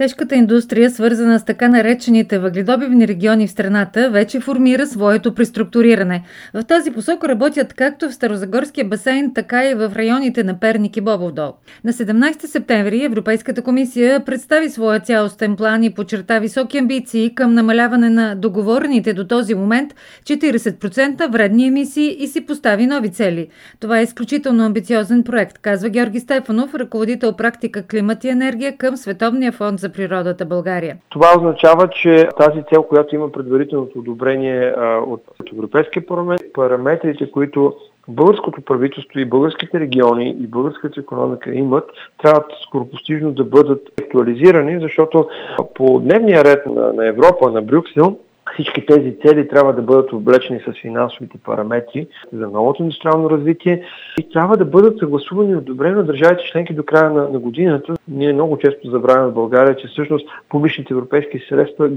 Тежката индустрия, свързана с така наречените въгледобивни региони в страната, вече формира своето преструктуриране. В тази посока работят както в Старозагорския басейн, така и в районите на Перник и Бобовдол. На 17 септември Европейската комисия представи своя цялостен план и подчерта високи амбиции към намаляване на договорените до този момент 40% вредни емисии и си постави нови цели. Това е изключително амбициозен проект, казва Георги Стефанов, ръководител практика климат и енергия към Световния фонд за природата България? Това означава, че тази цел, която има предварителното одобрение от Европейския парламент, параметрите, които българското правителство и българските региони и българската економика имат, трябва скоропостижно да бъдат актуализирани, защото по дневния ред на, на Европа, на Брюксел, всички тези цели трябва да бъдат облечени с финансовите параметри за новото индустриално развитие и трябва да бъдат съгласувани и одобрени от държавите членки до края на, на годината. Ние много често забравяме в България, че всъщност публичните европейски средства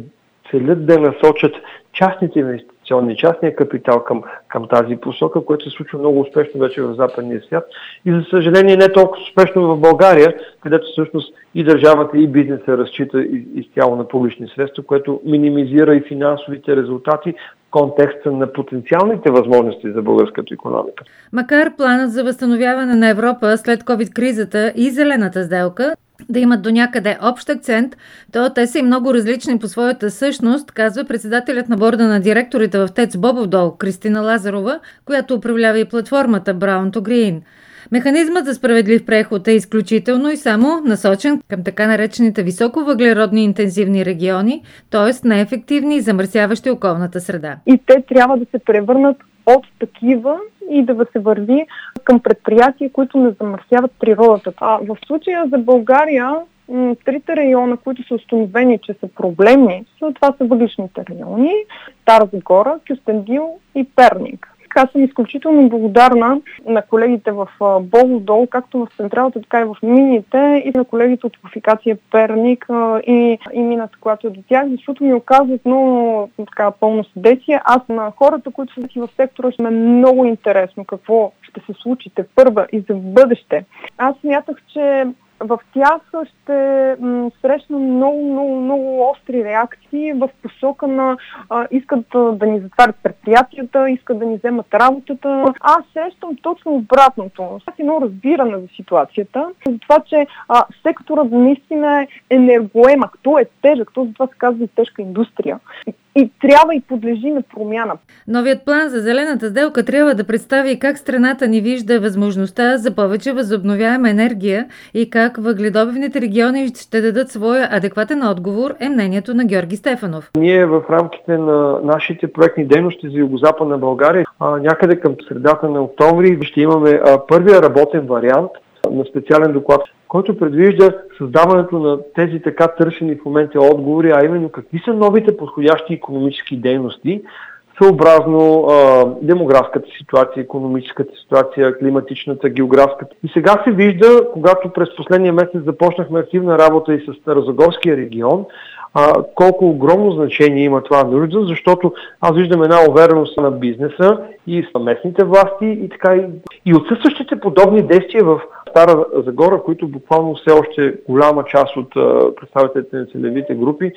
целят да насочат частните инвестиционни, частния капитал към, към тази посока, което се случва много успешно вече в западния свят. И за съжаление не толкова успешно в България, където всъщност и държавата и бизнеса разчита изцяло на публични средства, което минимизира и финансовите резултати контекста на потенциалните възможности за българската економика. Макар планът за възстановяване на Европа след COVID-кризата и зелената сделка да имат до някъде общ акцент, то те са и много различни по своята същност, казва председателят на борда на директорите в ТЕЦ Бобовдол, Кристина Лазарова, която управлява и платформата Brown to Green. Механизмът за справедлив преход е изключително и само насочен към така наречените високо въглеродни интензивни региони, т.е. неефективни и замърсяващи околната среда. И те трябва да се превърнат от такива и да се върви към предприятия, които не замърсяват природата. А в случая за България трите района, които са установени, че са проблемни, това са въглишните райони, Стара Загора, Кюстендил и Перник. Аз съм изключително благодарна на колегите в Богодол, както в централата, така и в мините и на колегите от Кофикация Перник и, и мината, която е до тях, защото ми оказват много така, пълно съдействие. Аз на хората, които са в сектора, сме много интересно какво ще се случи те първа и за бъдеще. Аз смятах, че в тях ще срещна много, много, много остри реакции в посока на а, искат да ни затварят предприятията, искат да ни вземат работата. Аз срещам точно обратното. Аз едно разбиране за ситуацията, за това, че а, секторът наистина е енергоемък, то е тежък, то това се казва и тежка индустрия трябва и подлежи на промяна. Новият план за зелената сделка трябва да представи как страната ни вижда възможността за повече възобновяема енергия и как въгледобивните региони ще дадат своя адекватен отговор, е мнението на Георги Стефанов. Ние в рамките на нашите проектни дейности за Югозападна България, някъде към средата на октомври ще имаме първия работен вариант на специален доклад който предвижда създаването на тези така търсени в момента отговори, а именно какви са новите подходящи економически дейности, съобразно а, демографската ситуация, економическата ситуация, климатичната, географската. И сега се вижда, когато през последния месец започнахме активна работа и с Старозагорския регион, а, колко огромно значение има това нужда, защото аз виждам една увереност на бизнеса и с местните власти и така и, и отсъстващите подобни действия в Стара Загора, които буквално все още голяма част от представителите на целевите групи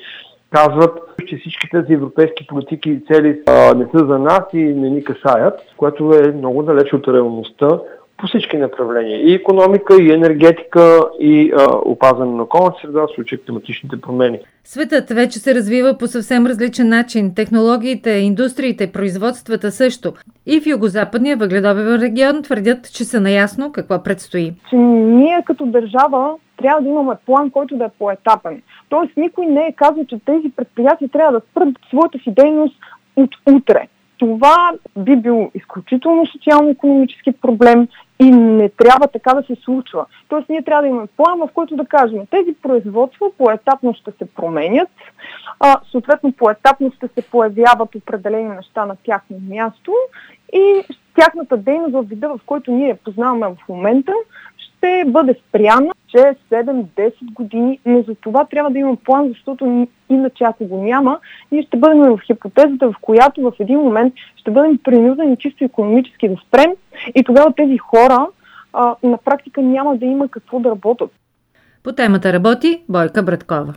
казват, че всички тези европейски политики и цели а, не са за нас и не ни касаят, което е много далеч от реалността по всички направления. И економика, и енергетика, и а, опазване на околната среда, в случай климатичните промени. Светът вече се развива по съвсем различен начин. Технологиите, индустриите, производствата също. И в югозападния въгледобивен регион твърдят, че са наясно какво предстои. Че ние като държава трябва да имаме план, който да е поетапен. Тоест никой не е казал, че тези предприятия трябва да спрат своята си дейност от утре. Това би бил изключително социално-економически проблем и не трябва така да се случва. Тоест ние трябва да имаме план, в който да кажем, тези производства поетапно ще се променят, а, съответно поетапно ще се появяват определени неща на тяхно място и тяхната дейност в вида, в който ние познаваме в момента, ще бъде спряна, 6, 7, 10 години, но за това трябва да има план, защото иначе ако го няма, ние ще бъдем в хипотезата, в която в един момент ще бъдем принудени чисто економически да спрем и тогава тези хора а, на практика няма да има какво да работят. По темата работи Бойка Браткова.